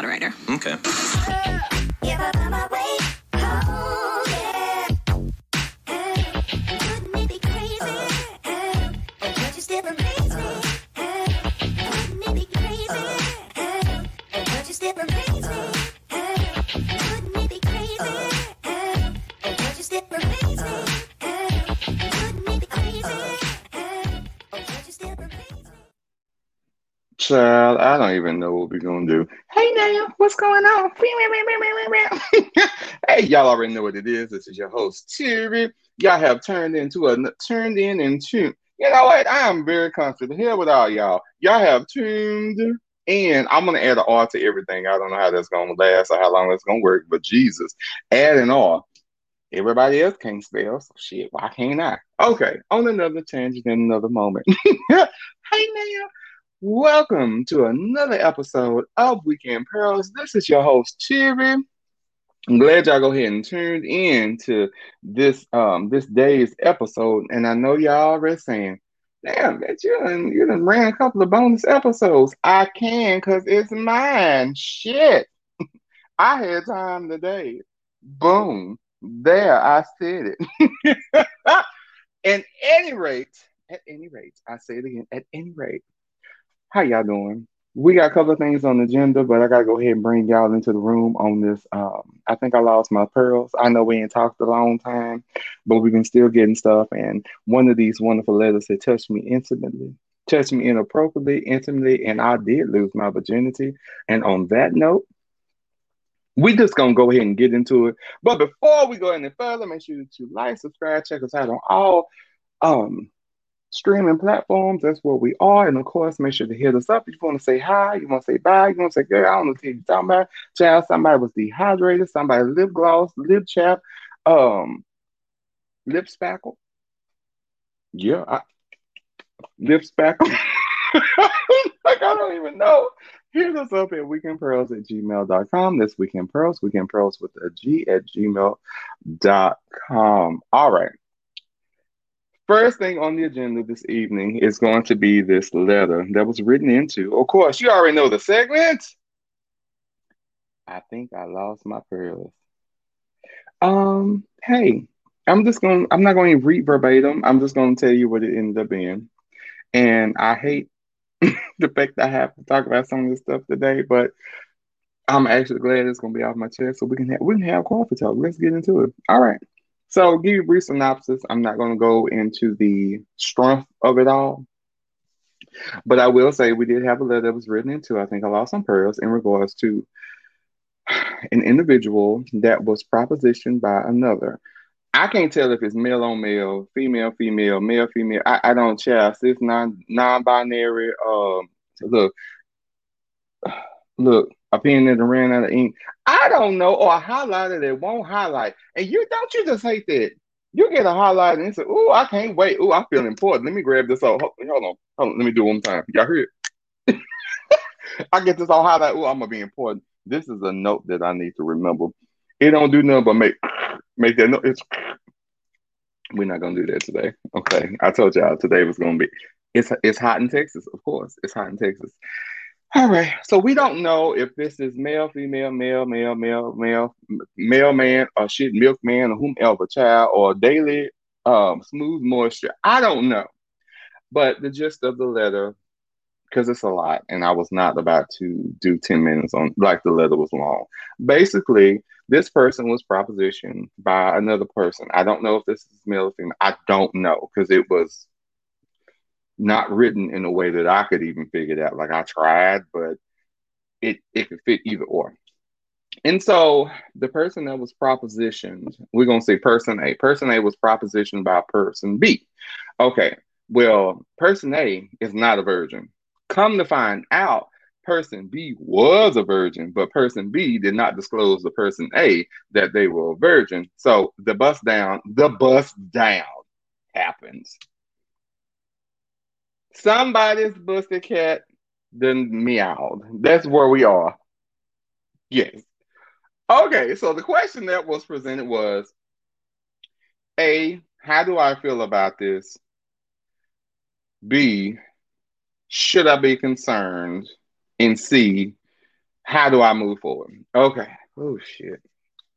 not a writer. Okay. Child, I don't even know what we're gonna do. Hey what's going on? hey, y'all already know what it is. This is your host, Terry. Y'all have turned into a turned in and tuned. You know what? I am very comfortable here with all y'all. Y'all have tuned in. I'm gonna add an R to everything. I don't know how that's gonna last or how long that's gonna work, but Jesus, add an R. Everybody else can't spell, so shit, why can't I? Okay, on another tangent in another moment. hey now. Welcome to another episode of Weekend Pearls. This is your host, Chiri. I'm glad y'all go ahead and tuned in to this um this day's episode. And I know y'all already saying, damn, that you done, you done ran a couple of bonus episodes. I can because it's mine. Shit. I had time today. Boom. There, I said it. at any rate, at any rate, I say it again, at any rate, how y'all doing? We got a couple of things on the agenda, but I gotta go ahead and bring y'all into the room on this. Um, I think I lost my pearls. I know we ain't talked a long time, but we've been still getting stuff. And one of these wonderful letters that touched me intimately, touched me inappropriately, intimately, and I did lose my virginity. And on that note, we just gonna go ahead and get into it. But before we go any further, make sure that you like, subscribe, check us out on all um streaming platforms. That's where we are. And of course, make sure to hit us up if you want to say hi, you want to say bye, you want to say, girl, I don't know what you're talking about. Child, somebody was dehydrated, somebody lip gloss, lip chap, um, lip spackle. Yeah, I, lip spackle. like, I don't even know. Hit us up at weekendpearls at gmail.com. That's Weekend Pearls, Weekend Pearls with a G at gmail.com. All right. First thing on the agenda this evening is going to be this letter that was written into. Of course, you already know the segment. I think I lost my pearls. Um, hey, I'm just going to I'm not going to read verbatim. I'm just going to tell you what it ended up being. And I hate the fact that I have to talk about some of this stuff today, but I'm actually glad it's going to be off my chest so we can we can have coffee talk. Let's get into it. All right. So, give you a brief synopsis. I'm not going to go into the strength of it all, but I will say we did have a letter that was written into. I think I lost some pearls in regards to an individual that was propositioned by another. I can't tell if it's male on male, female female, male female. I, I don't chest. It's non non binary. Um, look, look, a pen that ran out of ink. I don't know, or a highlighter that won't highlight. And you don't you just hate that. You get a highlight and say, "Oh, I can't wait. Oh, I feel important. Let me grab this up. Hold, hold on, hold on. Let me do it one time. Y'all hear it? I get this all highlight. Oh, I'm gonna be important. This is a note that I need to remember. It don't do nothing but make make that note. It's we're not gonna do that today. Okay, I told y'all today was gonna be. It's it's hot in Texas, of course. It's hot in Texas. All right. So we don't know if this is male, female, male, male, male, male, male man, or shit, milkman, or whomever, child, or daily um, smooth moisture. I don't know. But the gist of the letter, because it's a lot, and I was not about to do 10 minutes on like the letter was long. Basically, this person was propositioned by another person. I don't know if this is male or female. I don't know because it was not written in a way that I could even figure it out. Like I tried, but it it could fit either or. And so the person that was propositioned, we're gonna say person A. Person A was propositioned by person B. Okay, well, person A is not a virgin. Come to find out, person B was a virgin, but person B did not disclose to person A that they were a virgin. So the bust down, the bust down happens somebody's busted cat then meowed. That's where we are. Yes. Okay, so the question that was presented was A, how do I feel about this? B, should I be concerned? And C, how do I move forward? Okay. Oh shit.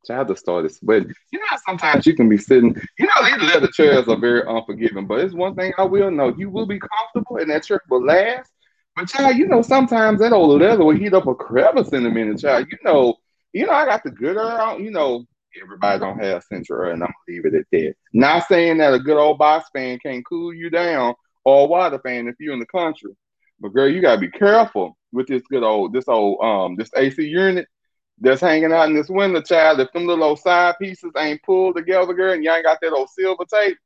Child this, but you know sometimes you can be sitting. You know these leather chairs are very unforgiving, but it's one thing I will know: you will be comfortable, and that chair will last. But child, you know sometimes that old leather will heat up a crevice in a minute, child. You know, you know I got the good air You know everybody don't have central and I'm gonna leave it at that. Not saying that a good old box fan can't cool you down or a water fan if you're in the country, but girl, you gotta be careful with this good old this old um this AC unit that's hanging out in this window, child. If them little old side pieces ain't pulled together, girl, and you ain't got that old silver tape,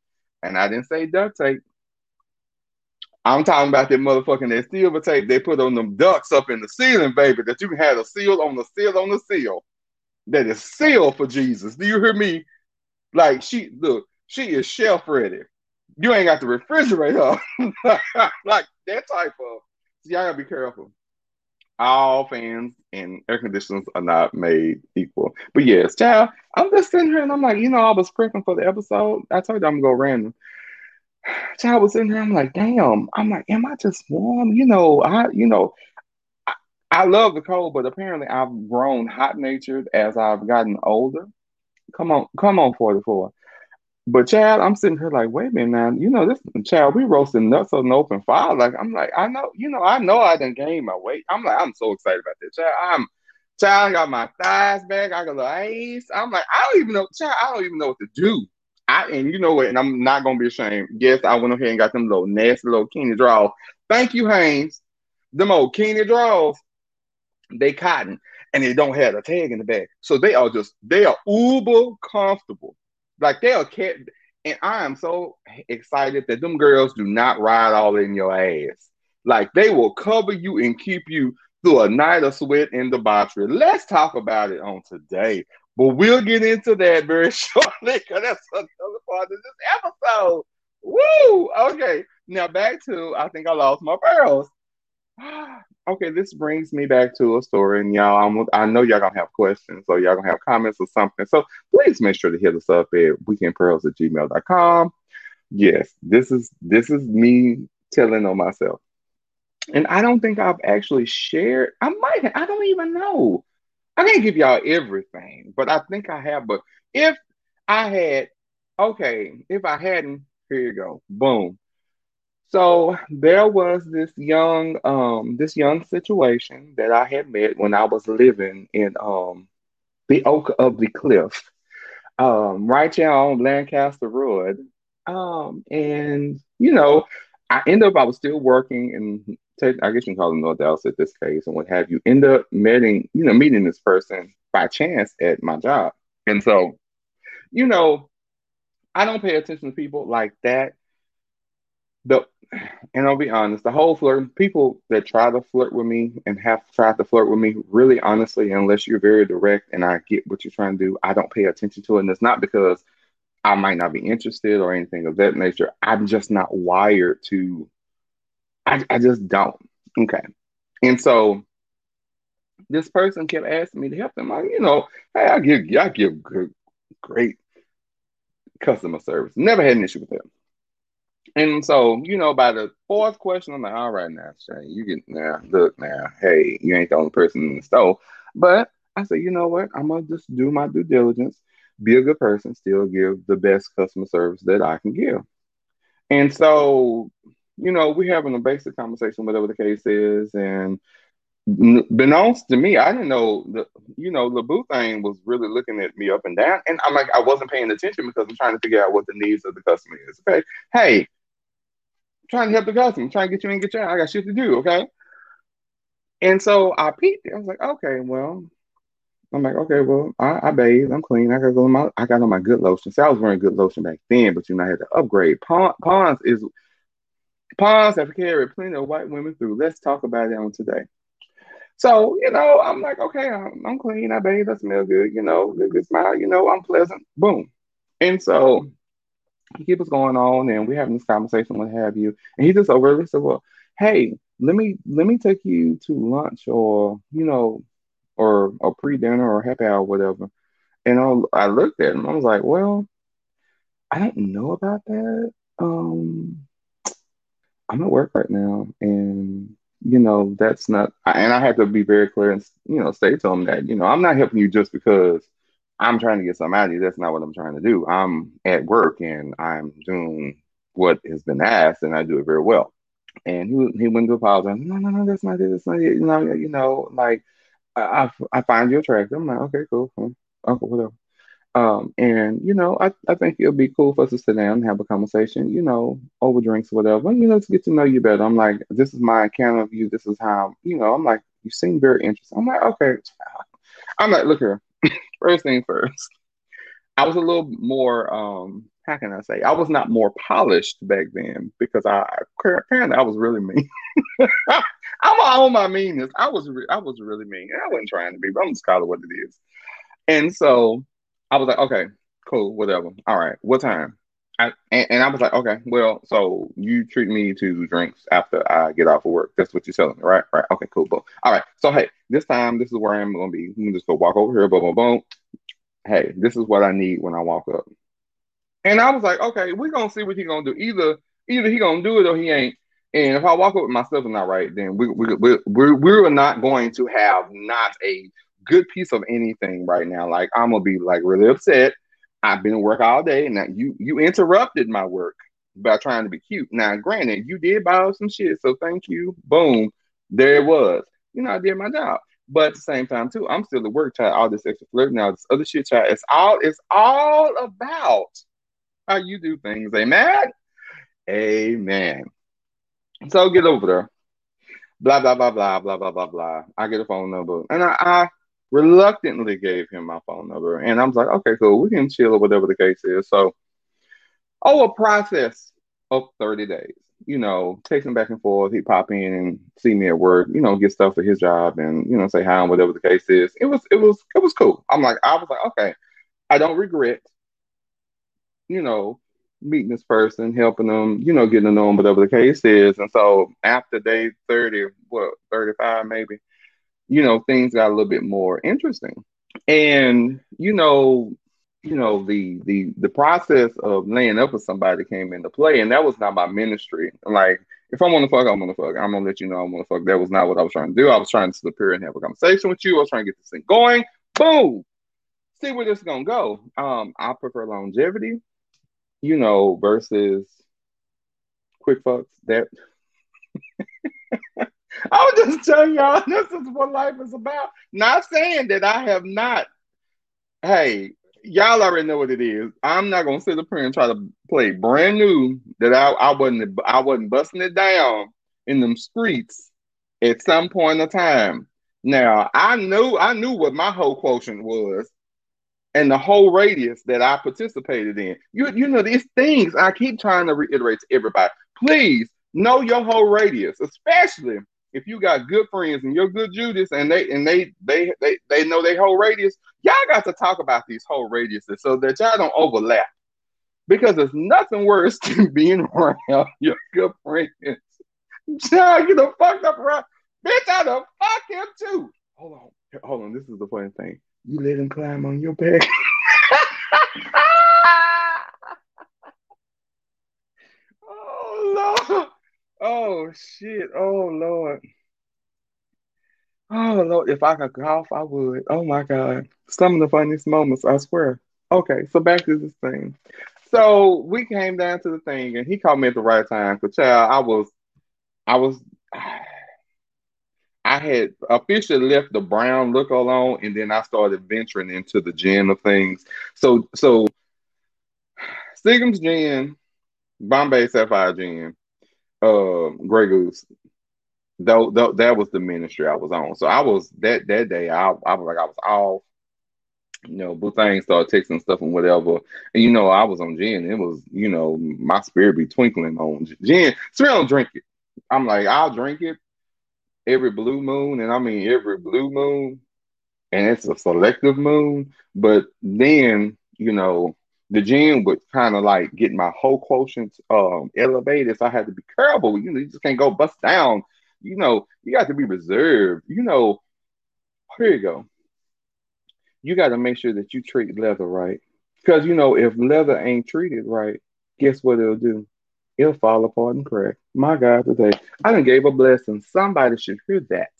and I didn't say duct tape. I'm talking about that motherfucking that silver tape they put on them ducks up in the ceiling, baby, that you can have a seal on the seal on the seal. That is sealed for Jesus. Do you hear me? Like she look, she is shelf ready. You ain't got the refrigerator. like that type of. Y'all gotta be careful all fans and air conditioners are not made equal. But yes, child, I'm just sitting here and I'm like, you know, I was prepping for the episode. I told you I'm gonna go random. Child was sitting here, I'm like, damn. I'm like, am I just warm? You know, I, you know, I, I love the cold, but apparently I've grown hot natured as I've gotten older. Come on, come on, 44. But Chad, I'm sitting here like, wait a minute, man. You know, this Chad, we roasting nuts on an open fire. Like, I'm like, I know, you know, I know I didn't gain my weight. I'm like, I'm so excited about this. Chad, I'm Chad, I got my thighs back. I got the ace. I'm like, I don't even know, Chad, I don't even know what to do. I and you know what, and I'm not gonna be ashamed. Yes, I went ahead and got them little nasty little Kenny draws. Thank you, Hanes. Them old Kenny draws, they cotton and they don't have a tag in the back. So they are just they are uber comfortable. Like they'll catch, and I am so excited that them girls do not ride all in your ass. Like they will cover you and keep you through a night of sweat and debauchery. Let's talk about it on today. But we'll get into that very shortly because that's another part of this episode. Woo! Okay, now back to I think I lost my pearls. okay, this brings me back to a story, and y'all, I'm, I know y'all gonna have questions, or y'all gonna have comments or something. So please make sure to hit us up at weekendpearls at gmail.com. Yes, this is this is me telling on myself. And I don't think I've actually shared. I might. I don't even know. I can't give y'all everything, but I think I have. But if I had, okay, if I hadn't, here you go. Boom. So there was this young, um, this young situation that I had met when I was living in um, the Oak of the Cliff, um, right here on Lancaster Road. Um, and you know, I ended up I was still working and I guess you can call them North Dallas at this case and what have you. End up meeting, you know, meeting this person by chance at my job. And so, you know, I don't pay attention to people like that. The and I'll be honest, the whole flirt, people that try to flirt with me and have tried to flirt with me, really honestly, unless you're very direct and I get what you're trying to do, I don't pay attention to it. And it's not because I might not be interested or anything of that nature. I'm just not wired to, I, I just don't. Okay. And so this person kept asking me to help them. I, you know, hey, I give, I give good, great customer service. Never had an issue with them. And so, you know, by the fourth question, I'm like, all right now, Shane, you get now, look now, hey, you ain't the only person in the store. But I said, you know what? I'm gonna just do my due diligence, be a good person, still give the best customer service that I can give. And so, you know, we're having a basic conversation, whatever the case is, and Beknownst to me, I didn't know the you know the boo thing was really looking at me up and down, and I'm like I wasn't paying attention because I'm trying to figure out what the needs of the customer is. Okay, hey, trying to help the customer, trying to get you in, get you out. I got shit to do, okay? And so I peeped it. I was like, okay, well, I'm like, okay, well, I, I bathe, I'm clean. I got on my, I got on my good lotion. So I was wearing good lotion back then, but you know, I had to upgrade. Pond's is Pond's have carried plenty of white women through. Let's talk about it on today. So, you know, I'm like, okay, I'm, I'm clean. I bathe. I smell good. You know, good, good smile. You know, I'm pleasant. Boom. And so he keep us going on and we're having this conversation, what have you. And he just overly said, Well, hey, let me let me take you to lunch or, you know, or a pre-dinner or happy hour, whatever. And I, I looked at him, I was like, Well, I don't know about that. Um I'm at work right now and you know, that's not, and I had to be very clear and, you know, say to him that, you know, I'm not helping you just because I'm trying to get some out of you. That's not what I'm trying to do. I'm at work and I'm doing what has been asked and I do it very well. And he, he went to apologize. No, no, no, that's not it. That's not it. You know, you know, like I, I, I find you attractive. I'm like, okay, cool, cool. okay, whatever. Um, and you know, I, I think it'll be cool for us to sit down and have a conversation, you know, over drinks or whatever, you know, to get to know you better. I'm like, this is my account of you, this is how you know, I'm like, you seem very interesting. I'm like, okay. I'm like, look here, first thing first. I was a little more um how can I say? I was not more polished back then because I apparently I was really mean. I'm on my meanness. I was re- I was really mean. I wasn't trying to be, but I'm just calling what it is. And so I was like, okay, cool, whatever. All right, what time? I, and, and, I was like, okay, well, so you treat me to drinks after I get off of work. That's what you're telling me, right? Right. Okay, cool, boom. All right. So hey, this time this is where I'm gonna be. We can just go walk over here, boom, boom, boom. Hey, this is what I need when I walk up. And I was like, okay, we're gonna see what he gonna do. Either either he gonna do it or he ain't. And if I walk up with myself and not right, then we we we we're, we're not going to have not a good piece of anything right now. Like I'm gonna be like really upset. I've been at work all day, and now you you interrupted my work by trying to be cute. Now, granted, you did buy some shit, so thank you. Boom, there it was. You know, I did my job. But at the same time, too, I'm still at work, child. All this extra flirt, now this other shit, child. It's all it's all about how you do things. Amen. Amen. So get over there. Blah blah blah blah blah blah blah blah. I get a phone number, and I, I reluctantly gave him my phone number. And I was like, okay, cool, we can chill or whatever the case is. So, oh, a process of 30 days, you know, texting back and forth. He'd pop in and see me at work, you know, get stuff for his job and, you know, say hi and whatever the case is. It was, it was, it was cool. I'm like, I was like, okay, I don't regret, you know, meeting this person, helping them, you know, getting to know them, whatever the case is. And so after day 30, what, 35 maybe, you know, things got a little bit more interesting. And, you know, you know, the the the process of laying up with somebody came into play, and that was not my ministry. Like, if I want to fuck, I'm gonna fuck. I'm gonna let you know I'm gonna fuck. That was not what I was trying to do. I was trying to sit here and have a conversation with you. I was trying to get this thing going. Boom. See where this is gonna go. Um, I prefer longevity, you know, versus quick fucks. That I was just telling y'all this is what life is about. Not saying that I have not. Hey, y'all already know what it is. I'm not gonna sit up here and try to play brand new that I, I wasn't I wasn't busting it down in them streets at some point in time. Now I knew I knew what my whole quotient was and the whole radius that I participated in. You you know these things I keep trying to reiterate to everybody. Please know your whole radius, especially if you got good friends and you're good Judas and they and they they they, they know their whole radius, y'all got to talk about these whole radiuses so that y'all don't overlap. Because there's nothing worse than being around your good friends. Y'all get the fucked up around. Bitch, I done fuck him too. Hold on. Hold on. This is the funny thing. You let him climb on your back. oh Lord. Oh shit. Oh Lord. Oh Lord, if I could golf, I would. Oh my God. Some of the funniest moments, I swear. Okay, so back to this thing. So we came down to the thing and he called me at the right time. Because child, I was I was I had officially left the brown look alone and then I started venturing into the gin of things. So so Seagram's gin, Bombay Sapphire gin, uh, Grey Goose. Though, though that was the ministry I was on. So I was that that day. I I was like I was off. You know, Boothang started texting stuff and whatever. And you know, I was on gin. It was you know my spirit be twinkling on gin. So I don't drink it. I'm like I'll drink it every blue moon, and I mean every blue moon, and it's a selective moon. But then you know the gym would kind of like get my whole quotient um, elevated. So I had to be careful. You know, you just can't go bust down. You know, you got to be reserved. You know, here you go. You got to make sure that you treat leather right. Because, you know, if leather ain't treated right, guess what it'll do? It'll fall apart and crack. My God, today. I done gave a blessing. Somebody should hear that.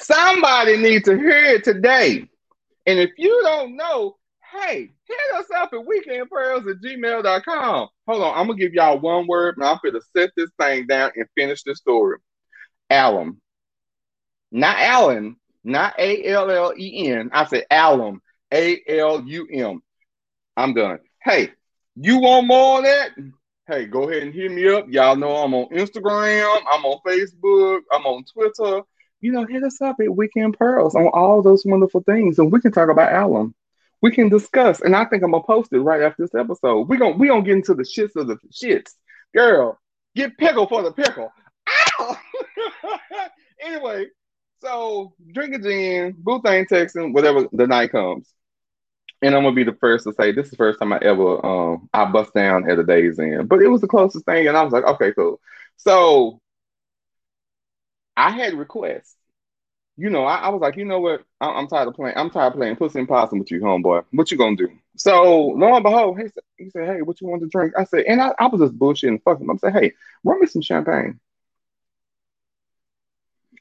Somebody needs to hear it today. And if you don't know, hey, hit us up at weekendpearls at gmail.com. Hold on, I'm gonna give y'all one word, and I'm gonna set this thing down and finish the story. Alum. Not Allen, not A L L E N. I said alum, A L U M. I'm done. Hey, you want more of that? Hey, go ahead and hit me up. Y'all know I'm on Instagram, I'm on Facebook, I'm on Twitter. You know, hit us up at Weekend Pearls on all those wonderful things, and we can talk about alum. We can discuss, and I think I'm gonna post it right after this episode. We're gonna we gonna get into the shits of the shits. Girl, get pickle for the pickle. Ow! anyway, so drinking gin, boo thing texting, whatever the night comes. And I'm gonna be the first to say this is the first time I ever um I bust down at a Days Inn. But it was the closest thing, and I was like, okay, cool. So I had requests. You know, I, I was like, you know what? I, am tired of playing. I'm tired of playing pussy and possum with you, homeboy. What you gonna do? So lo and behold, he said, he said, hey, what you want to drink? I said, and I, I was just bullshitting, fucking. I'm said, hey, run me some champagne.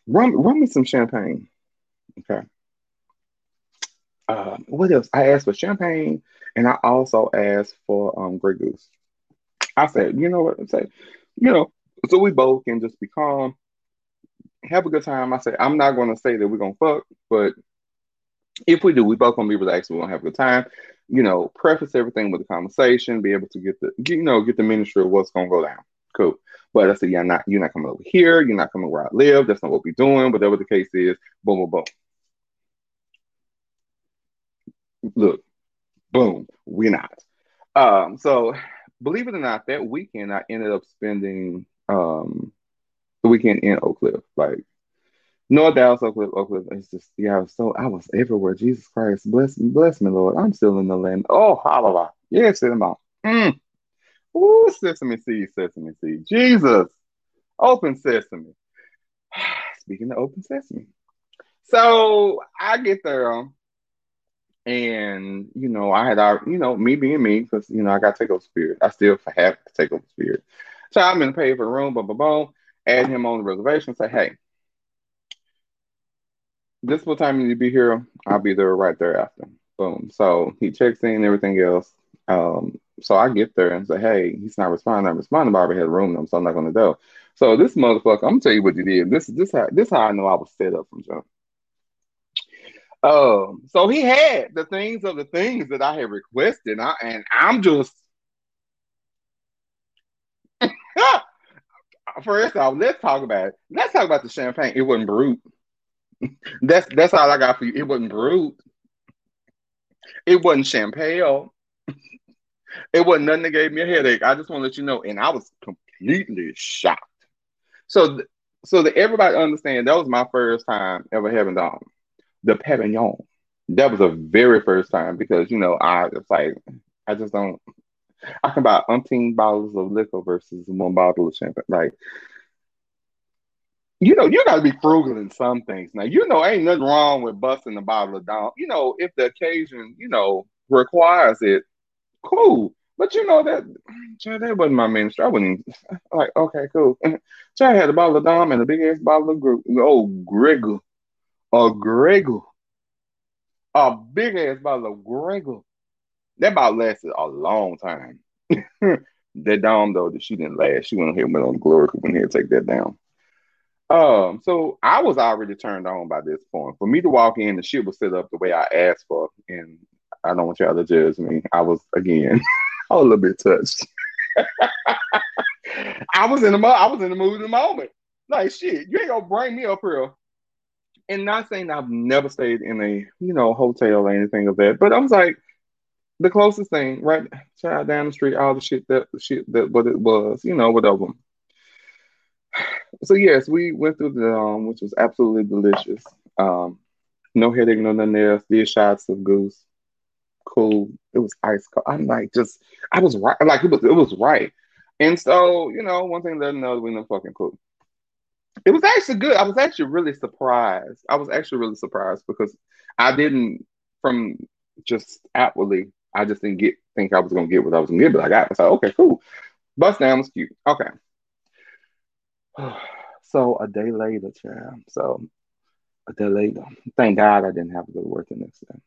Run, run me some champagne. Okay. Uh, what else? I asked for champagne, and I also asked for um Grey Goose. I said, you know what? I said, you know, so we both can just be calm, have a good time. I said, I'm not going to say that we're gonna fuck, but if we do, we both gonna be relaxed. We're gonna have a good time. You know, preface everything with a conversation, be able to get the, you know, get the ministry of what's gonna go down. Cool. But I said, yeah, not you're not coming over here. You're not coming where I live. That's not what we're doing. But whatever the case is, boom, boom, boom. Look, boom, we're not. Um, so believe it or not, that weekend I ended up spending um the weekend in Oak Cliff. Like North Dallas, Oak Cliff, Oak Cliff. It's just yeah, I was so I was everywhere. Jesus Christ, bless me, bless me, Lord. I'm still in the land. Oh, hallelujah. Yes, cinema. Mm. Ooh, sesame seed, sesame seed. Jesus. Open sesame. Speaking of open sesame. So I get there, and you know, I had our, you know, me being me, because you know, I got to take over spirit. I still have to take over spirit. So I'm in the pay for room, boom, boom, boom, add him on the reservation, say, hey, this what time you be here. I'll be there right there after. Boom. So he checks in everything else. Um, so I get there and say, hey, he's not responding. I'm responding, already had room number, so I'm not gonna go. So this motherfucker, I'm gonna tell you what he did. This is this how this how I know I was set up from jump. Um, so he had the things of the things that I had requested, and, I, and I'm just first off, let's talk about it. Let's talk about the champagne. It wasn't brut. that's that's all I got for you. It wasn't brut. It wasn't champagne. It wasn't nothing that gave me a headache. I just want to let you know, and I was completely shocked. So, so that everybody understand, that was my first time ever having um, the Pavillon. That was the very first time because you know I it's like I just don't. I can buy umpteen bottles of liquor versus one bottle of champagne. Like, you know, you got to be frugal in some things. Now, you know, ain't nothing wrong with busting a bottle of down. You know, if the occasion, you know, requires it, cool. But you know that Chad, that wasn't my. I wouldn't like, okay, cool. Chad had a bottle of Dom and a big ass bottle of Gr- oh Grego. A Grego. A big ass bottle of Grego. That bottle lasted a long time. that Dom though, that she didn't last. She went ahead and went on glory went here to take that down. Um, so I was already turned on by this point. For me to walk in, the shit was set up the way I asked for, and I don't want y'all to judge me. I was again I was a little bit touched. I was in the mo- I was in the mood in the moment. Like shit, you ain't gonna bring me up here. And not saying I've never stayed in a you know hotel or anything of that, but I was like the closest thing, right? Child down the street, all the shit that shit that what it was, you know, whatever. So yes, we went through the um, which was absolutely delicious. Um, no headache, no nothing else. Did shots of goose cool. It was ice cold. I'm like, just I was right. Like it was it was right. And so, you know, one thing led another, we know fucking cool. It was actually good. I was actually really surprised. I was actually really surprised because I didn't from just outwardly, I just didn't get think I was gonna get what I was gonna get, but I got it. So okay, cool. Bust down was cute. Okay. so a day later, child. So a day later. Thank God I didn't have to go to work the next day.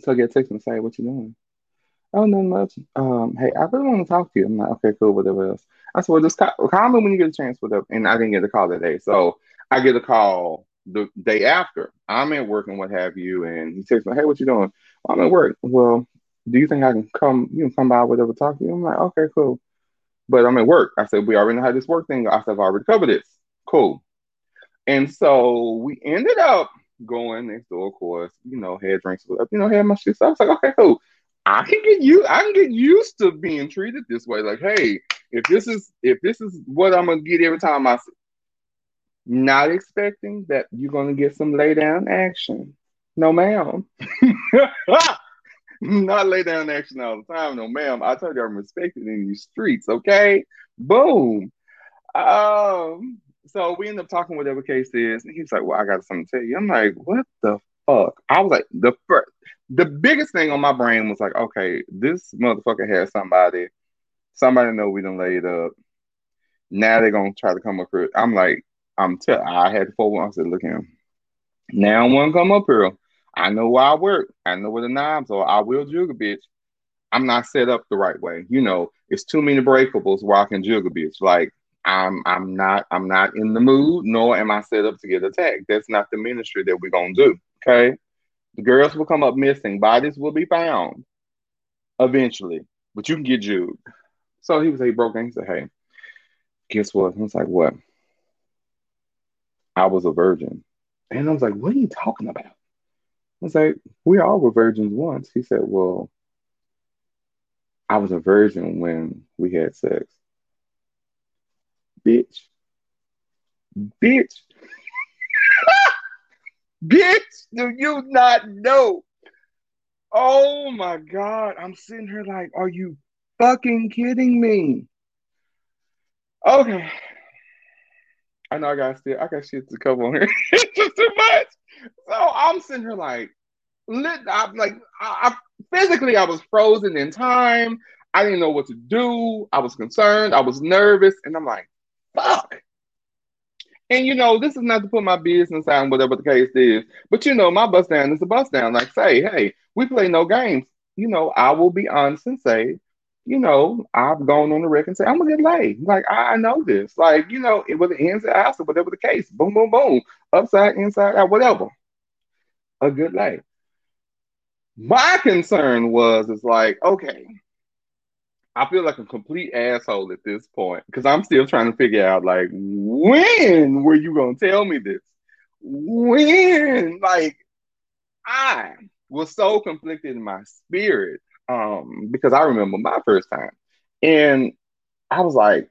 So I get a text and say, What you doing? Oh, not much. Um, hey, I really want to talk to you. I'm like, okay, cool, whatever else. I said, well, just call, call me when you get a chance, whatever. And I didn't get a call that day. So I get a call the day after. I'm at work and what have you. And he texts me, hey, what you doing? I'm at work. Well, do you think I can come, you can come by, whatever, talk to you? I'm like, okay, cool. But I'm at work. I said, we already know how this work thing. I said, I've already covered this. Cool. And so we ended up going next door, of course, you know, had drinks, you know, had my shit. So I was like, okay, cool. I can get you I can get used to being treated this way. Like, hey, if this is if this is what I'm gonna get every time I not expecting that you're gonna get some lay down action. No ma'am. not lay down action all the time, no ma'am. I told you I'm respected in these streets, okay? Boom. Um, so we end up talking whatever case is, and he's like, Well, I got something to tell you. I'm like, what the fuck? I was like, the first the biggest thing on my brain was like, okay, this motherfucker has somebody, somebody know we done laid up. Now they're gonna try to come up here. I'm like, I'm tell I had to forward. I said, look him. Now one come up here. I know where I work. I know where the knobs are. I will a bitch. I'm not set up the right way. You know, it's too many breakables where I can a bitch. Like I'm I'm not I'm not in the mood, nor am I set up to get attacked. That's not the ministry that we're gonna do. Okay. The girls will come up missing. Bodies will be found eventually, but you can get Jude. So he was like, broke and he said, Hey, guess what? I was like, What? I was a virgin. And I was like, What are you talking about? I was like, We all were virgins once. He said, Well, I was a virgin when we had sex. Bitch. Bitch. Bitch, do you not know? Oh my God. I'm sitting here like, are you fucking kidding me? Okay. I know I got still I got shit to cover on here. it's just too much. So I'm sitting here like lit I'm like I, I physically I was frozen in time. I didn't know what to do. I was concerned. I was nervous. And I'm like, fuck. And you know, this is not to put my business out, whatever the case is. But you know, my bust down is a bust down. Like, say, hey, we play no games. You know, I will be honest and say, you know, I've gone on the record and say, I'm gonna get laid. Like, I know this. Like, you know, it was an ins or outs or whatever the case. Boom, boom, boom. Upside, inside out, whatever. A good lay. My concern was, is like, okay, I feel like a complete asshole at this point because I'm still trying to figure out like when were you gonna tell me this? When like I was so conflicted in my spirit um because I remember my first time and I was like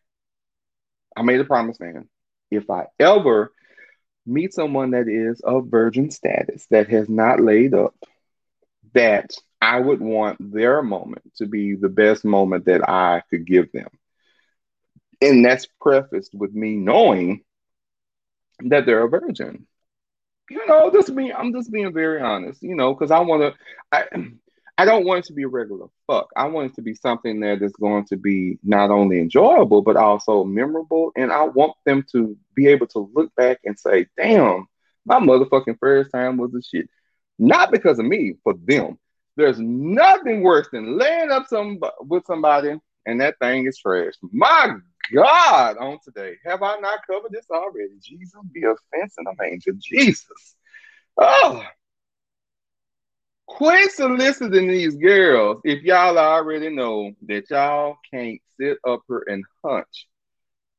I made a promise man if I ever meet someone that is of virgin status that has not laid up that I would want their moment to be the best moment that I could give them. And that's prefaced with me knowing that they're a virgin. You know, just me, I'm just being very honest, you know, because I want to, I don't want it to be regular fuck. I want it to be something that is going to be not only enjoyable, but also memorable. And I want them to be able to look back and say, damn, my motherfucking first time was a shit. Not because of me, for them. There's nothing worse than laying up some with somebody and that thing is trash. My God, on today, have I not covered this already? Jesus be a fence and a manger. Jesus. Oh, quit soliciting these girls if y'all already know that y'all can't sit up here and hunch.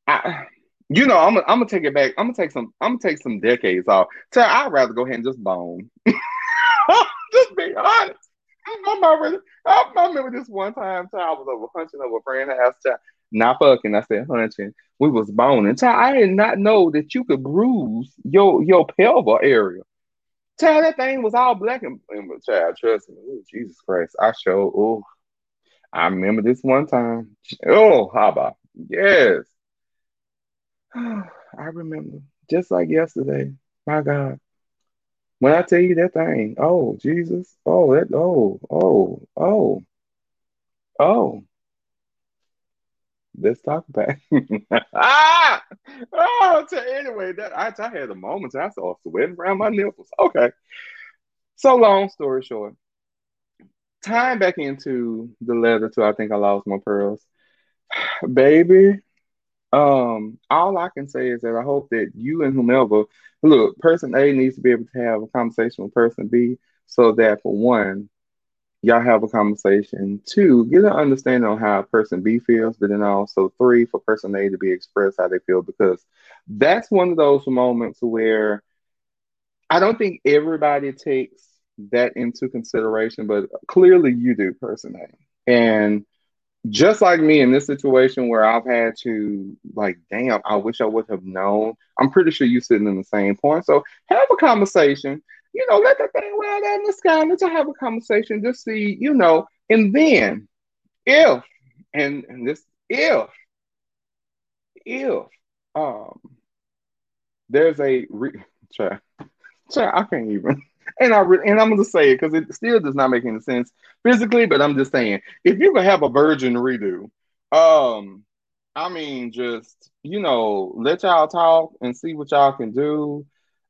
I, you know, I'm, I'm gonna take it back. I'm gonna take some. I'm gonna take some decades off. So I'd rather go ahead and just bone. just be honest. I remember, I remember this one time, child, I was over hunching over a friend's house, child. Not fucking, I said hunching. We was boning. Child, I did not know that you could bruise your your pelvic area. Child, that thing was all black and, and child, trust me. Ooh, Jesus Christ. I showed, oh, I remember this one time. Oh, how about yes. I remember just like yesterday. My God. When I tell you that thing, oh Jesus, oh that, oh, oh, oh, oh. Let's talk about ah! oh, anyway, that I, I had a moment. I saw sweating around my nipples. Okay. So long story short, tying back into the letter to I think I lost my pearls, baby. Um, all I can say is that I hope that you and whomever look, person A needs to be able to have a conversation with person B so that for one, y'all have a conversation. Two, get an understanding on how person B feels, but then also three, for person A to be expressed how they feel because that's one of those moments where I don't think everybody takes that into consideration, but clearly you do, person A. And just like me in this situation where I've had to like, damn, I wish I would have known. I'm pretty sure you're sitting in the same point. So have a conversation. You know, let that thing ride out in the sky. Let's have a conversation. Just see, you know, and then if and, and this if if um there's a re- try, try, I can't even and I re- and I'm gonna say it because it still does not make any sense physically, but I'm just saying if you could have a virgin redo, um, I mean, just you know, let y'all talk and see what y'all can do,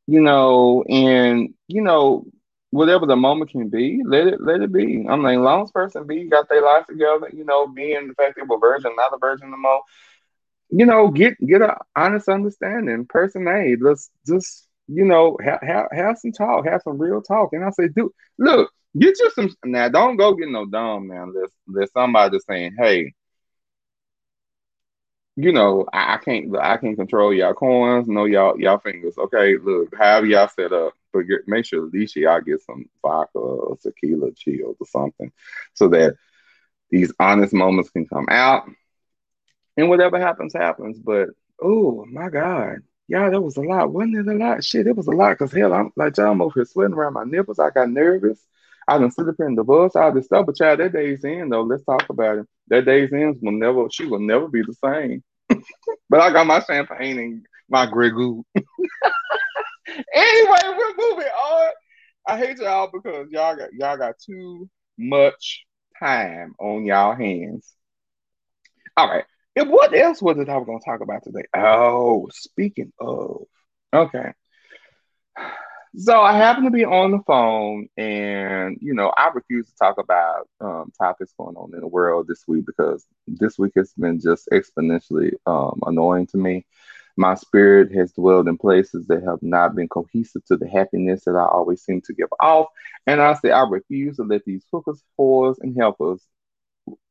you know, and you know, whatever the moment can be, let it let it be. I'm like, long as person B got their life together, you know, being the fact they were virgin, not a virgin no more, you know, get get an honest understanding. Person A, let's just you know, have, have, have some talk, have some real talk. And I say, dude, look, get you some now. Don't go get no dumb now. There's there's somebody saying, hey, you know, I, I can't I can't control y'all coins, no y'all y'all fingers. Okay, look, however y'all set up, but get, make sure at least y'all get some vodka or tequila chills or something, so that these honest moments can come out. And whatever happens, happens. But oh my God, yeah, that was a lot. Wasn't it a lot? Shit, it was a lot. Cause hell, I'm like, I'm over here sweating around my nipples. I got nervous. I done sit up in the bus, all this stuff. But child, that Days Inn though. Let's talk about it. That Days Inn will never. She will never be the same. but I got my champagne and my Goose. anyway, we're moving on. I hate y'all because y'all got y'all got too much time on y'all hands. All right. And what else was it I was to talk about today? Oh, speaking of, okay. So I happen to be on the phone, and you know I refuse to talk about um, topics going on in the world this week because this week has been just exponentially um, annoying to me. My spirit has dwelled in places that have not been cohesive to the happiness that I always seem to give off, and I say I refuse to let these hookers, whores, and helpers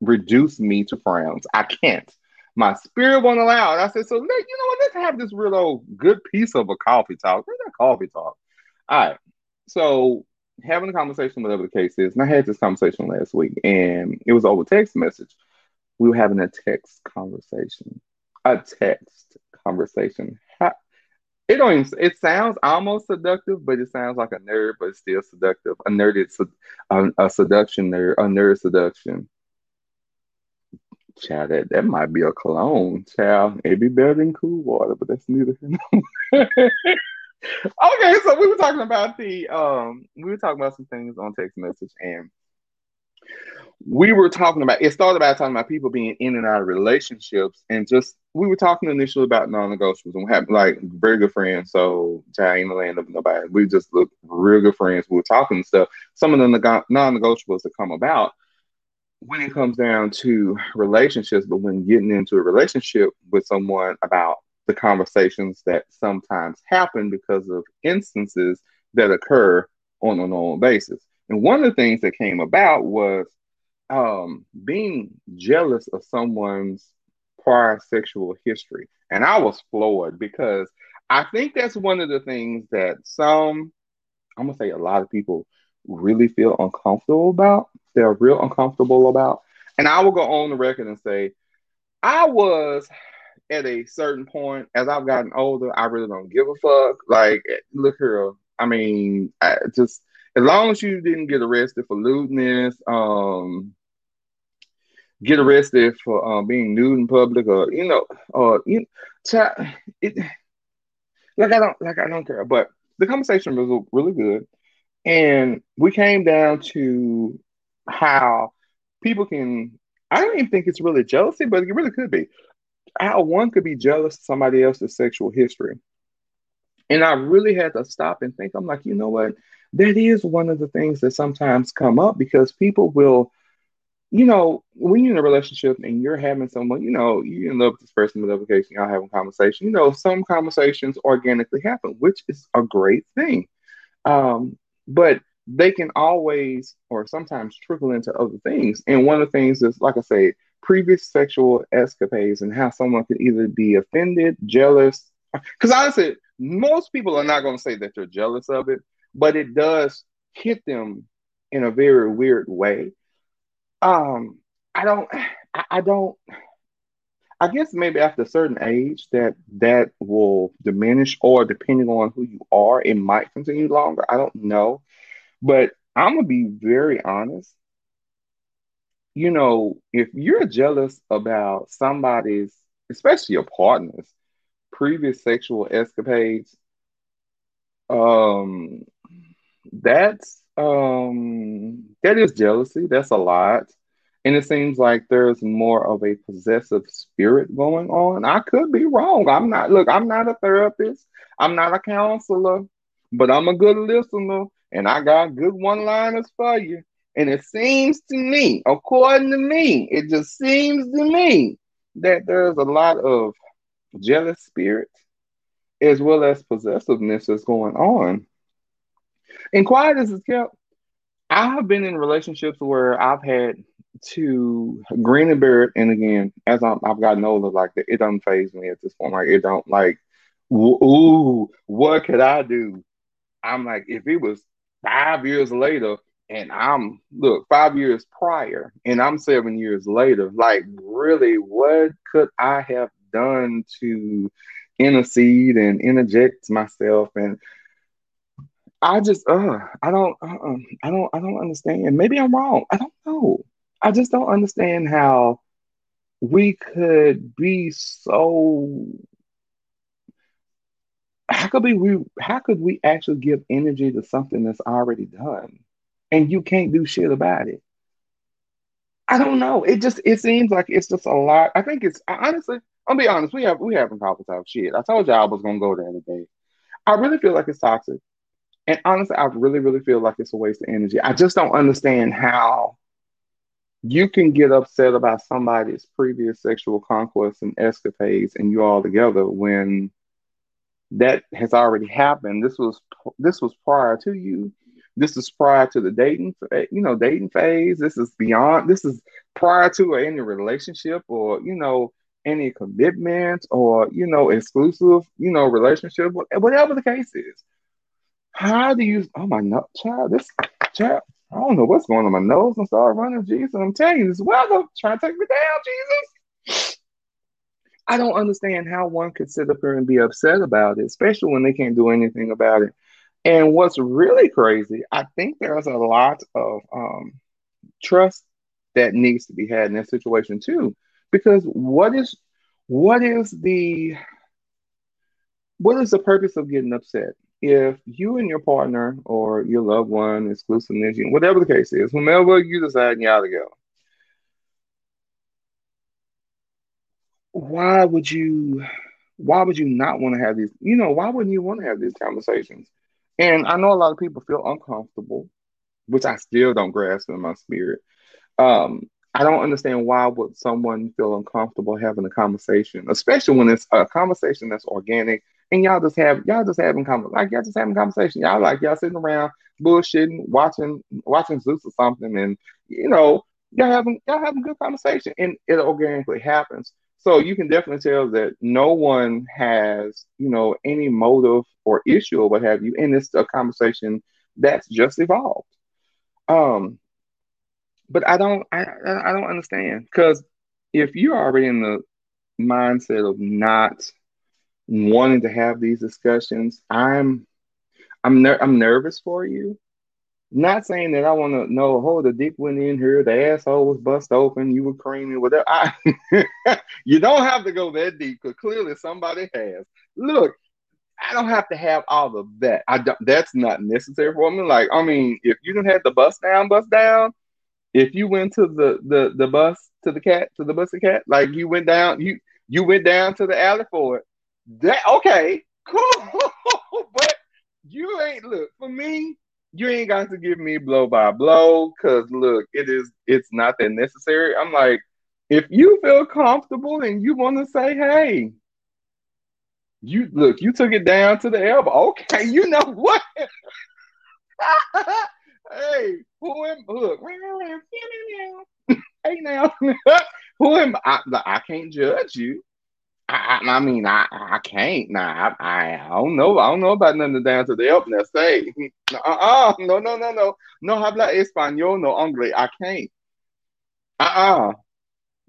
reduce me to frowns. I can't my spirit won't allow it. I said, so let, you know what, let's have this real old good piece of a coffee talk. Where's coffee talk? All right. So having a conversation, whatever the case is, and I had this conversation last week, and it was over text message. We were having a text conversation. A text conversation. It don't even, it sounds almost seductive, but it sounds like a nerd, but it's still seductive. A nerd is a, a seduction nerd, a nerd seduction. Child, that, that might be a cologne, child. It'd be better than cool water, but that's neither okay, so we were talking about the um we were talking about some things on text message and we were talking about it started by talking about people being in and out of relationships and just we were talking initially about non-negotiables and we have like very good friends. So child ain't the land of nobody. We just look real good friends. We were talking stuff. Some of the non-negotiables that come about when it comes down to relationships, but when getting into a relationship with someone about the conversations that sometimes happen because of instances that occur on a normal basis. And one of the things that came about was um, being jealous of someone's prior sexual history. And I was floored because I think that's one of the things that some, I'm going to say a lot of people really feel uncomfortable about they're real uncomfortable about. And I will go on the record and say, I was at a certain point as I've gotten older, I really don't give a fuck. Like, look here, I mean, I just as long as you didn't get arrested for lewdness, um, get arrested for um, being nude in public, or you know, or you, it, like I don't, like I don't care. But the conversation was really good, and we came down to how people can I don't even think it's really jealousy, but it really could be. How one could be jealous of somebody else's sexual history. And I really had to stop and think. I'm like, you know what? That is one of the things that sometimes come up because people will, you know, when you're in a relationship and you're having someone, you know, you're in love with this person with application, y'all having a conversation, you know, some conversations organically happen, which is a great thing. Um, but they can always or sometimes trickle into other things. And one of the things is, like I say, previous sexual escapades and how someone could either be offended, jealous. Because honestly, most people are not going to say that they're jealous of it, but it does hit them in a very weird way. Um, I don't, I, I don't. I guess maybe after a certain age that that will diminish, or depending on who you are, it might continue longer. I don't know. But I'm gonna be very honest. You know, if you're jealous about somebody's, especially your partner's previous sexual escapades, um, that's um that is jealousy. That's a lot. And it seems like there's more of a possessive spirit going on. I could be wrong. I'm not, look, I'm not a therapist. I'm not a counselor, but I'm a good listener and I got good one liners for you. And it seems to me, according to me, it just seems to me that there's a lot of jealous spirit as well as possessiveness that's going on. And quiet as it's kept, I have been in relationships where I've had to green and bear it. And again, as i have gotten older, like it doesn't faze me at this point. Like it don't like, ooh, what could I do? I'm like, if it was five years later, and I'm look five years prior, and I'm seven years later. Like, really, what could I have done to intercede and interject myself? And I just, uh, I don't, uh, I don't, I don't understand. Maybe I'm wrong. I don't know. I just don't understand how we could be so how could we how could we actually give energy to something that's already done and you can't do shit about it. I don't know. It just it seems like it's just a lot. I think it's honestly i'll be honest we have we haven't talked about shit. I told you i was gonna go there today i really feel like it's toxic. And honestly i really really feel like it's a waste of energy. I just don't understand how you can get upset about somebody's previous sexual conquests and escapades and you all together when that has already happened. This was this was prior to you. This is prior to the dating, you know, dating phase. This is beyond. This is prior to any relationship or you know any commitment or you know exclusive you know relationship, whatever the case is. How do you? Oh my no, child, this child. I don't know what's going on my nose and start running. Jesus, I'm telling you, this weather trying to take me down, Jesus. I don't understand how one could sit up here and be upset about it, especially when they can't do anything about it. And what's really crazy, I think there's a lot of um, trust that needs to be had in that situation too. Because what is what is the what is the purpose of getting upset? If you and your partner or your loved one, exclusiveness, whatever the case is, whomever you decide y'all to go, why would you why would you not want to have these you know why wouldn't you want to have these conversations and i know a lot of people feel uncomfortable which i still don't grasp in my spirit. Um i don't understand why would someone feel uncomfortable having a conversation especially when it's a conversation that's organic and y'all just have y'all just having like y'all just having conversation. Y'all like y'all sitting around bullshitting watching watching zeus or something and you know y'all having y'all having good conversation and it organically happens so you can definitely tell that no one has, you know, any motive or issue or what have you. And it's a conversation that's just evolved. Um, but I don't, I, I don't understand because if you're already in the mindset of not wanting to have these discussions, I'm, I'm, ner- I'm nervous for you not saying that I want to know, oh, the dick went in here, the asshole was bust open, you were creaming, whatever. I, you don't have to go that deep because clearly somebody has. Look, I don't have to have all of that. I don't, that's not necessary for me. Like, I mean, if you didn't have the bust down, bust down, if you went to the the the bus to the cat to the busy cat, like you went down, you You went down to the alley for it. That okay, cool. but you ain't look for me. You ain't got to give me blow by blow because look, it is it's not that necessary. I'm like, if you feel comfortable and you want to say, hey, you look, you took it down to the elbow. Okay, you know what? hey, who am look? hey now, who am I? I can't judge you. I, I, mean, I, I can't. Nah, I, I don't know. I don't know about nothing down to the. Now say, uh-uh, no, no, no, no, no. Habla español, no anglais. I can't. Uh-uh.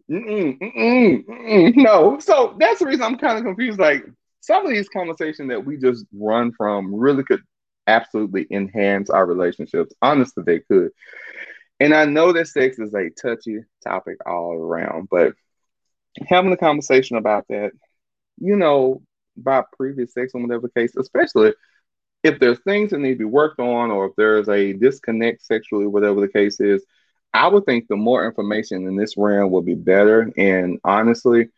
Mm-mm, mm-mm, mm-mm, no. So that's the reason I'm kind of confused. Like some of these conversations that we just run from really could absolutely enhance our relationships. Honestly, they could. And I know that sex is a touchy topic all around, but having a conversation about that, you know, about previous sex or whatever case, especially if there's things that need to be worked on or if there's a disconnect sexually, whatever the case is, I would think the more information in this realm would be better. And honestly,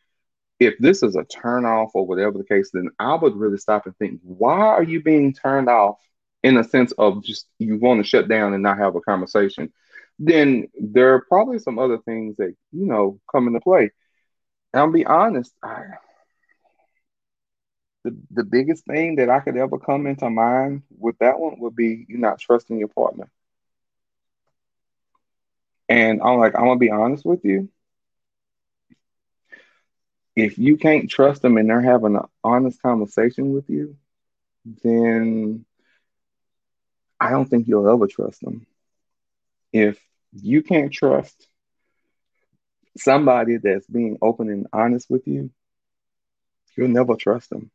if this is a turn off or whatever the case, then I would really stop and think, why are you being turned off in a sense of just you want to shut down and not have a conversation? Then there are probably some other things that, you know, come into play. And I'll be honest, I, the, the biggest thing that I could ever come into mind with that one would be you not trusting your partner. And I'm like, I'm gonna be honest with you. If you can't trust them and they're having an honest conversation with you, then I don't think you'll ever trust them. If you can't trust somebody that's being open and honest with you, you'll never trust them.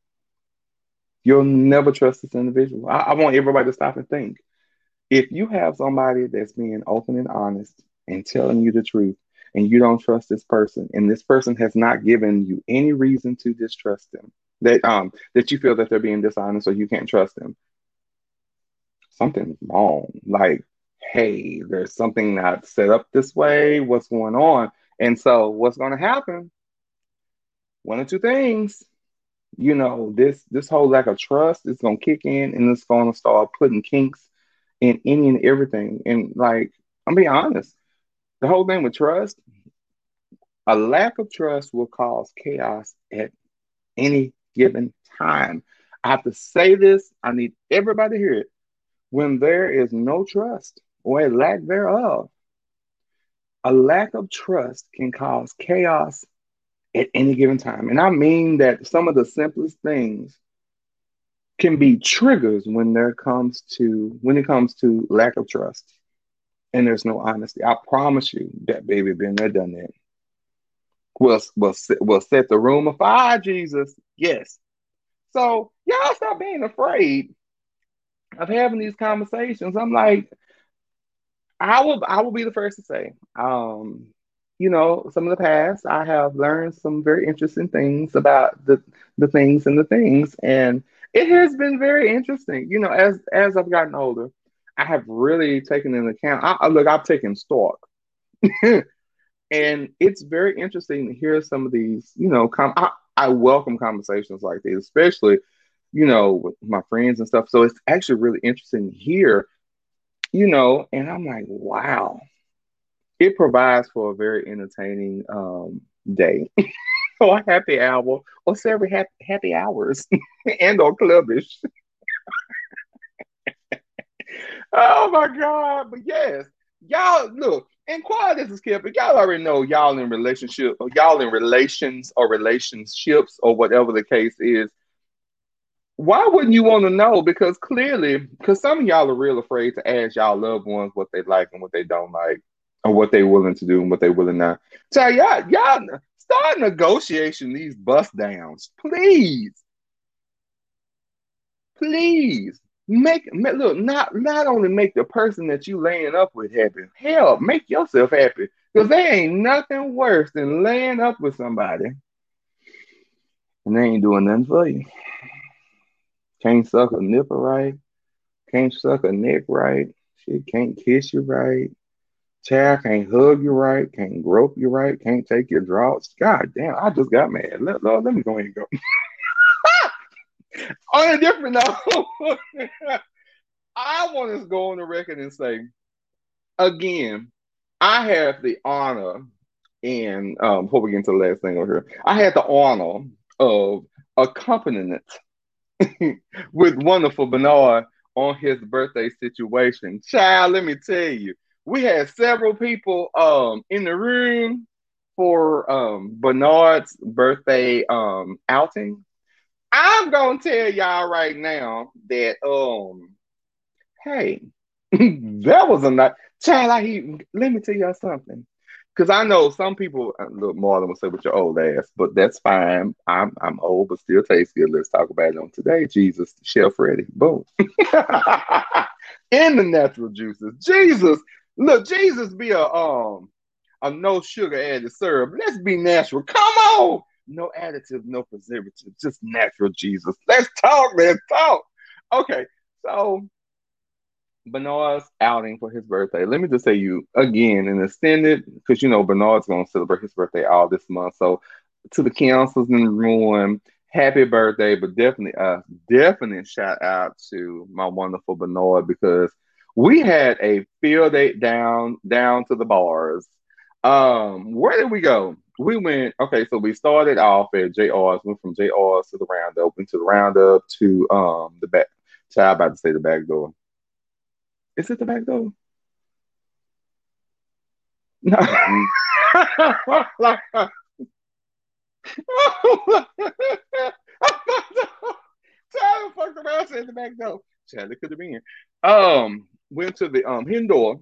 You'll never trust this individual. I, I want everybody to stop and think. If you have somebody that's being open and honest and telling you the truth, and you don't trust this person, and this person has not given you any reason to distrust them, that um that you feel that they're being dishonest or you can't trust them, something's wrong. Like, hey, there's something not set up this way. What's going on? And so, what's going to happen? One or two things you know, this this whole lack of trust is gonna kick in and it's gonna start putting kinks in any and everything. And like, I'm being honest, the whole thing with trust, a lack of trust will cause chaos at any given time. I have to say this, I need everybody to hear it. When there is no trust or a lack thereof, a lack of trust can cause chaos at any given time. And I mean that some of the simplest things can be triggers when there comes to when it comes to lack of trust and there's no honesty. I promise you that baby been there, done that. We'll, we'll, we'll set the room afire, Jesus. Yes. So y'all stop being afraid of having these conversations. I'm like, I will I will be the first to say, um, you know, some of the past, I have learned some very interesting things about the the things and the things, and it has been very interesting. You know, as as I've gotten older, I have really taken into account. I, look, I've taken stock, and it's very interesting to hear some of these. You know, com- I, I welcome conversations like these, especially you know with my friends and stuff. So it's actually really interesting to hear. You know, and I'm like, wow it provides for a very entertaining um, day or happy hour or several happy, happy hours and or clubbish. oh my God. But yes, y'all look, and quiet this is but y'all already know y'all in relationship or y'all in relations or relationships or whatever the case is. Why wouldn't you want to know? Because clearly, because some of y'all are real afraid to ask y'all loved ones what they like and what they don't like or what they willing to do and what they willing not. So y'all, y'all start negotiation these bust downs, please. Please make, make look not not only make the person that you laying up with happy, hell, make yourself happy. Because there ain't nothing worse than laying up with somebody and they ain't doing nothing for you. Can't suck a nipple right, can't suck a neck right, shit can't kiss you right, Child can't hug you right, can't grope you right, can't take your draws. God damn, I just got mad. Let, let me go ahead and go. on a different note, I want to go on the record and say, again, I have the honor, and um, before we get into the last thing over here, I had the honor of accompanying it with wonderful Bernard on his birthday situation. Child, let me tell you, we had several people um, in the room for um, Bernard's birthday um, outing. I'm gonna tell y'all right now that um, hey, that was a night. Child, I he, let me tell y'all something. Because I know some people, uh, look, Marlon will say with your old ass, but that's fine. I'm I'm old, but still tasty. Let's talk about it on today. Jesus, Chef Ready. Boom. In the natural juices. Jesus, look, Jesus be a um a no sugar added syrup. Let's be natural. Come on. No additives, no preservatives, just natural Jesus. Let's talk, let's talk. Okay, so Bernard's outing for his birthday. Let me just say you again and extended because you know Bernard's gonna celebrate his birthday all this month. So to the councils in the room, happy birthday, but definitely a definite shout out to my wonderful Bernard because we had a field day down down to the bars. Um, where did we go? We went okay, so we started off at JR's, went from JR's to the roundup, went to the roundup to um the back. So I about to say the back door. Is it the back door? No. Child fucked around said the back door. It could have been. Here. Um, went to the um hidden door.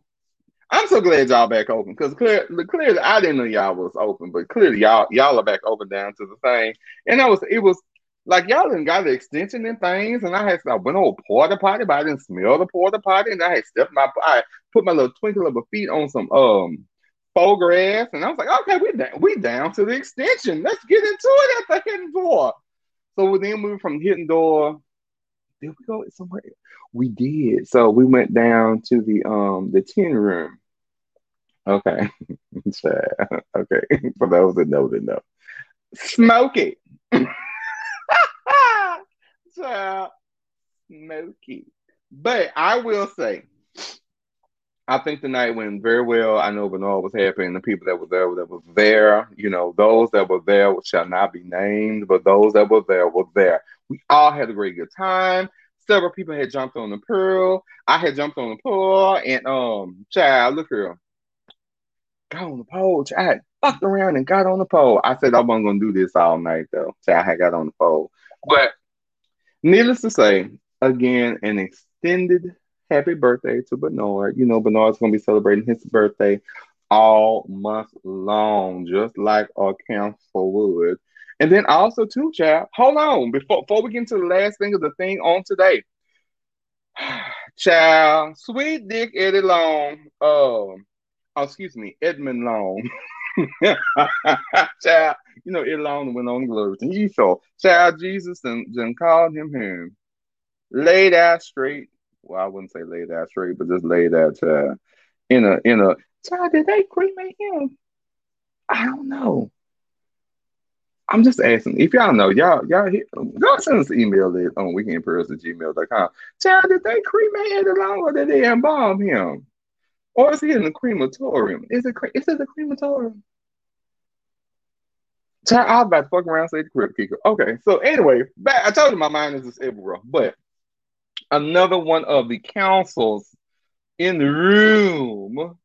I'm so glad y'all back open because clear, clearly I didn't know y'all was open, but clearly y'all y'all are back open down to the thing. And that was it was like y'all didn't got the extension and things, and I had I went on porta potty, but I didn't smell the porta potty, and I had stepped my I put my little twinkle of a feet on some um faux grass, and I was like, okay, we down, we down to the extension. Let's get into it at the hidden door. So we then moved from hidden door. Did we go somewhere? We did. So we went down to the um the tin room. Okay. okay. For those that know, that know. Smoke it. Child, smoky. But I will say, I think the night went very well. I know Bernard was happy, and the people that were there that was there, you know, those that were there shall not be named, but those that were there were there. We all had a great good time. Several people had jumped on the pool. I had jumped on the pool, and um, child, look here, got on the pole. Child, fucked around and got on the pole. I said I wasn't gonna do this all night though. Child, I had got on the pole, but Needless to say, again, an extended happy birthday to Bernard. You know, Bernard's going to be celebrating his birthday all month long, just like our council would. And then also, too, child, hold on before, before we get into the last thing of the thing on today. Child, sweet Dick Eddie Long, um, oh, excuse me, Edmund Long. child, you know, it long went on glory. And you saw child Jesus and then called him him. Laid out straight. Well, I wouldn't say laid out straight, but just laid out child. In a in a child, did they cremate him? I don't know. I'm just asking. If y'all know, y'all y'all hit, go send us an email it on weekendpearls at gmail.com. Child, did they cremate Eddie Long or did they embalm him? Or is he in the crematorium? Is it is it the crematorium? Child, I was about to fuck around and say the kicker. Okay, so anyway, back, I told you my mind is just everywhere. But another one of the councils in the room.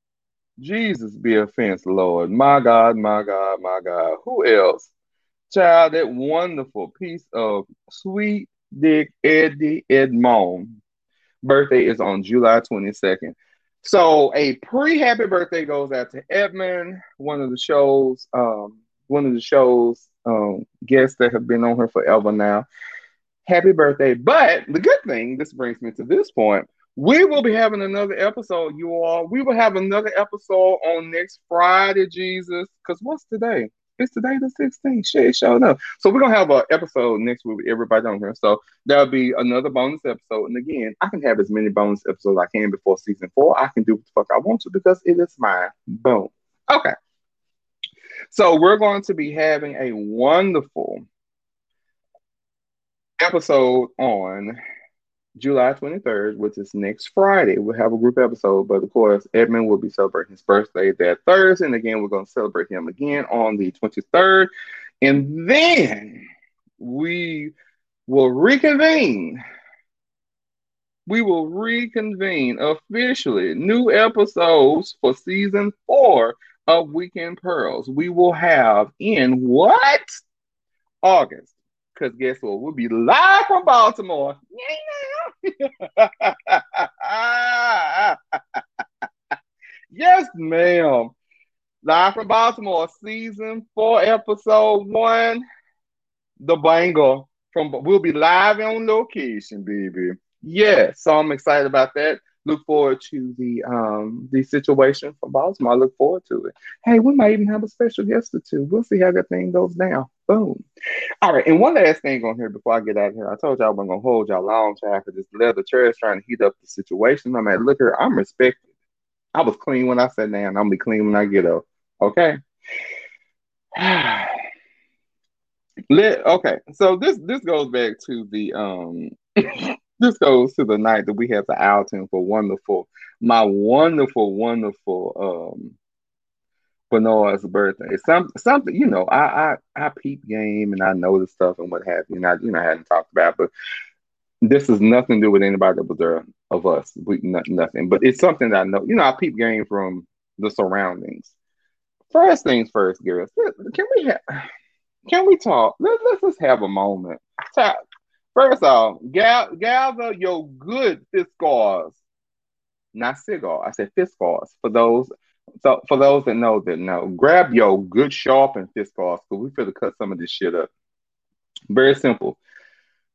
Jesus be offense, Lord. My God, my God, my God. Who else? Child, that wonderful piece of sweet Dick Eddie Edmund. Birthday is on July 22nd. So a pre-happy birthday goes out to Edmund, one of the shows um, one of the show's um, guests that have been on her forever now. Happy birthday. But the good thing, this brings me to this point. We will be having another episode, you all. We will have another episode on next Friday, Jesus. Because what's today? It's today the 16th. Shit, showing up. So we're gonna have an episode next week with everybody on here. So that'll be another bonus episode. And again, I can have as many bonus episodes I can before season four. I can do what the fuck I want to because it is mine. Boom. Okay. So we're going to be having a wonderful episode on July 23rd, which is next Friday. We'll have a group episode, but of course, Edmund will be celebrating his birthday that Thursday. And again, we're going to celebrate him again on the 23rd. And then we will reconvene. We will reconvene officially. New episodes for season four of Weekend Pearls. We will have in what? August. Because guess what? We'll be live from Baltimore. yes, ma'am. Live from Baltimore, season four, episode one. The banger from we'll be live on location, baby. Yes, so I'm excited about that. Look forward to the um the situation for Baltimore. I look forward to it. Hey, we might even have a special guest or two. We'll see how that thing goes down. Boom. All right, and one last thing on here before I get out of here. I told y'all I wasn't gonna hold y'all long time for this leather chair trying to heat up the situation. I'm at look here, I'm respected. I was clean when I sat down. I'm gonna be clean when I get up. Okay. Let okay. So this this goes back to the um this goes to the night that we had the outing for wonderful, my wonderful, wonderful um Bernard's birthday. Some something, you know, I I I peep game and I know the stuff and what have you. And I you know I hadn't talked about, but this is nothing to do with anybody that was there of us. We nothing. But it's something that I know. You know, I peep game from the surroundings. First things first, girls. Can we have can we talk? Let, let's just have a moment. First off, gather, gather your good fiscals, not cigar. I said fiscals for those. So for those that know that know, grab your good sharpened fiscals because we feel to cut some of this shit up. Very simple.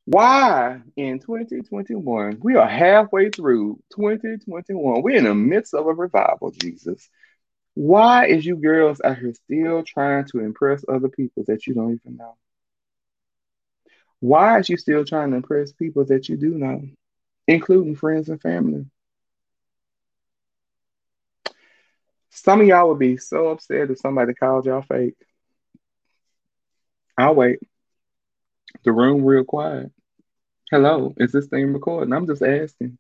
Why in 2021, we are halfway through 2021. We're in the midst of a revival, Jesus. Why is you girls out here still trying to impress other people that you don't even know? Why is you still trying to impress people that you do know, including friends and family? Some of y'all would be so upset if somebody called y'all fake. I'll wait. The room real quiet. Hello, is this thing recording? I'm just asking.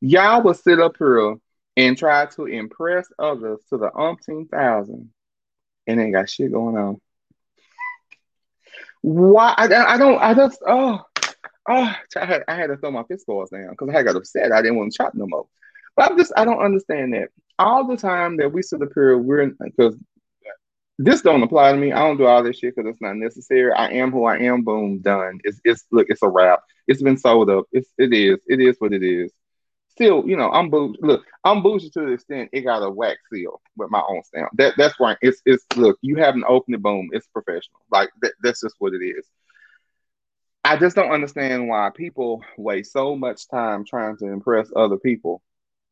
Y'all will sit up here and try to impress others to the umpteen thousand and ain't got shit going on. Why? I, I don't. I just. Oh, oh. I had, I had to throw my fist balls down because I got upset. I didn't want to chop no more. But I'm just. I don't understand that. All the time that we sit up here, we're because this don't apply to me. I don't do all this shit because it's not necessary. I am who I am. Boom, done. It's it's look. It's a wrap. It's been sold up. It's it is. It is what it is still, you know, I'm bougie. Look, I'm bougie to the extent it got a wax seal with my own stamp. That that's right. It's it's look, you haven't opened it, boom. It's professional. Like that, that's just what it is. I just don't understand why people waste so much time trying to impress other people.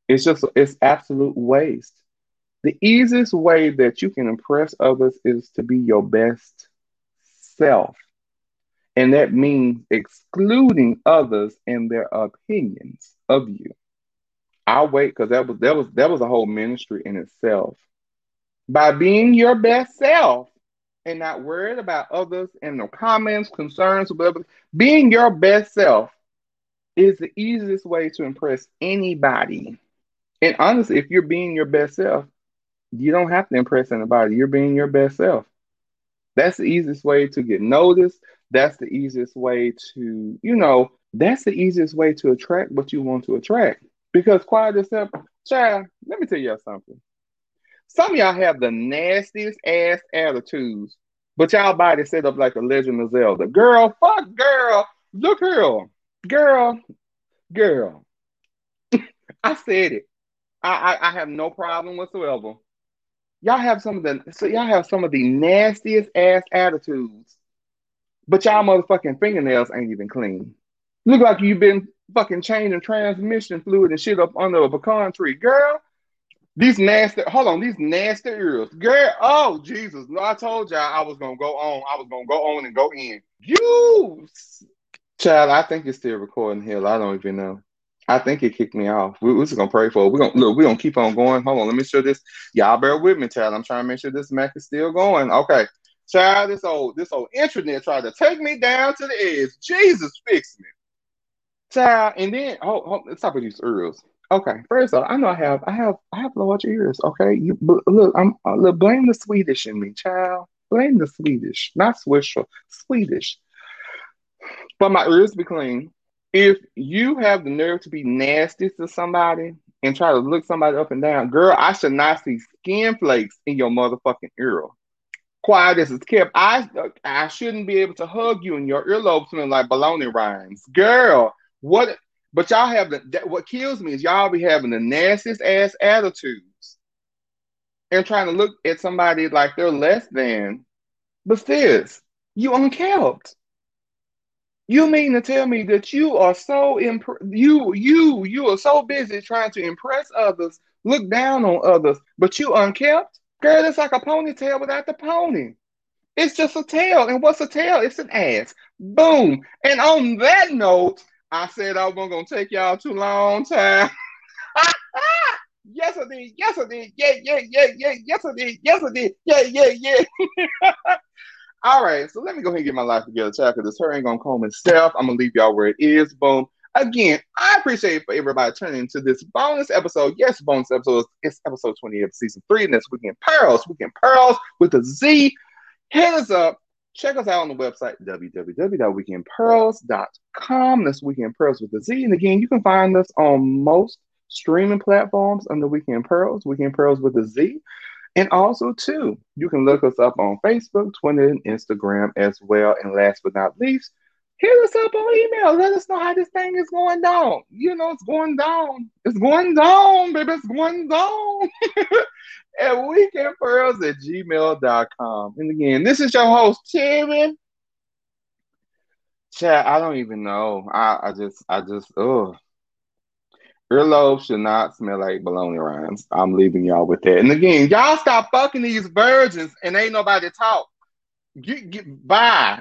It's just it's absolute waste. The easiest way that you can impress others is to be your best self. And that means excluding others and their opinions of you. I'll wait because that was that was that was a whole ministry in itself. By being your best self and not worried about others and their comments, concerns, whatever, being your best self is the easiest way to impress anybody. And honestly, if you're being your best self, you don't have to impress anybody. You're being your best self. That's the easiest way to get noticed. That's the easiest way to, you know, that's the easiest way to attract what you want to attract. Because quiet simple, child, let me tell y'all something. Some y'all have the nastiest ass attitudes, but y'all body set up like a Legend of Zelda. Girl, fuck girl. Look girl, Girl, girl. I said it. I, I, I have no problem whatsoever. Y'all have some of the so y'all have some of the nastiest ass attitudes, but y'all motherfucking fingernails ain't even clean. Look like you've been fucking changing transmission fluid and shit up under a pecan tree. Girl, These nasty, hold on, these nasty ears. Girl, oh Jesus. No, I told y'all I was gonna go on. I was gonna go on and go in. You child, I think it's still recording here. I don't even know. I think it kicked me off. We, we're just gonna pray for it. We're gonna look, we're gonna keep on going. Hold on, let me show this. Y'all bear with me, child. I'm trying to make sure this Mac is still going. Okay. Child, this old this old internet tried to take me down to the edge. Jesus fix me. Child, and then oh let's talk about these ears. Okay, first off, I know I have, I have, I have large ears. Okay, you look, I'm uh, look, blame the Swedish in me, child. Blame the Swedish, not Swiss, Swedish. But my ears be clean. If you have the nerve to be nasty to somebody and try to look somebody up and down, girl, I should not see skin flakes in your motherfucking ear. Quiet as it's kept. I I shouldn't be able to hug you and your earlobe smelling like baloney rinds, girl. What but y'all have the that, what kills me is y'all be having the nastiest ass attitudes and trying to look at somebody like they're less than. But this, you unkept. You mean to tell me that you are so imp- you you you are so busy trying to impress others, look down on others, but you unkept? Girl, it's like a ponytail without the pony. It's just a tail. And what's a tail? It's an ass. Boom. And on that note, I said I wasn't gonna take y'all too long time. yes, I did. Yes, I did. Yeah, yeah, yeah, yeah. Yes, I did. Yes, I did. Yeah, yeah, yeah. All right, so let me go ahead and get my life together, child, because this her ain't gonna comb itself. I'm gonna leave y'all where it is. Boom. Again, I appreciate for everybody turning into this bonus episode. Yes, bonus episode. It's episode 20 of season three, and that's Weekend Pearls. Weekend Pearls with a Z. Hit us up Check us out on the website, www.weekendpearls.com. That's Weekend Pearls with a Z. And again, you can find us on most streaming platforms under Weekend Pearls, Weekend Pearls with a Z. And also, too, you can look us up on Facebook, Twitter, and Instagram as well. And last but not least, hit us up on email. Let us know how this thing is going down. You know, it's going down. It's going down, baby. It's going down. at weekendpearls at gmail.com. And again, this is your host, Timmy. Chad, I don't even know. I, I just, I just, oh. Earlobes should not smell like bologna rinds. I'm leaving y'all with that. And again, y'all stop fucking these virgins and ain't nobody talk. Get, get, bye.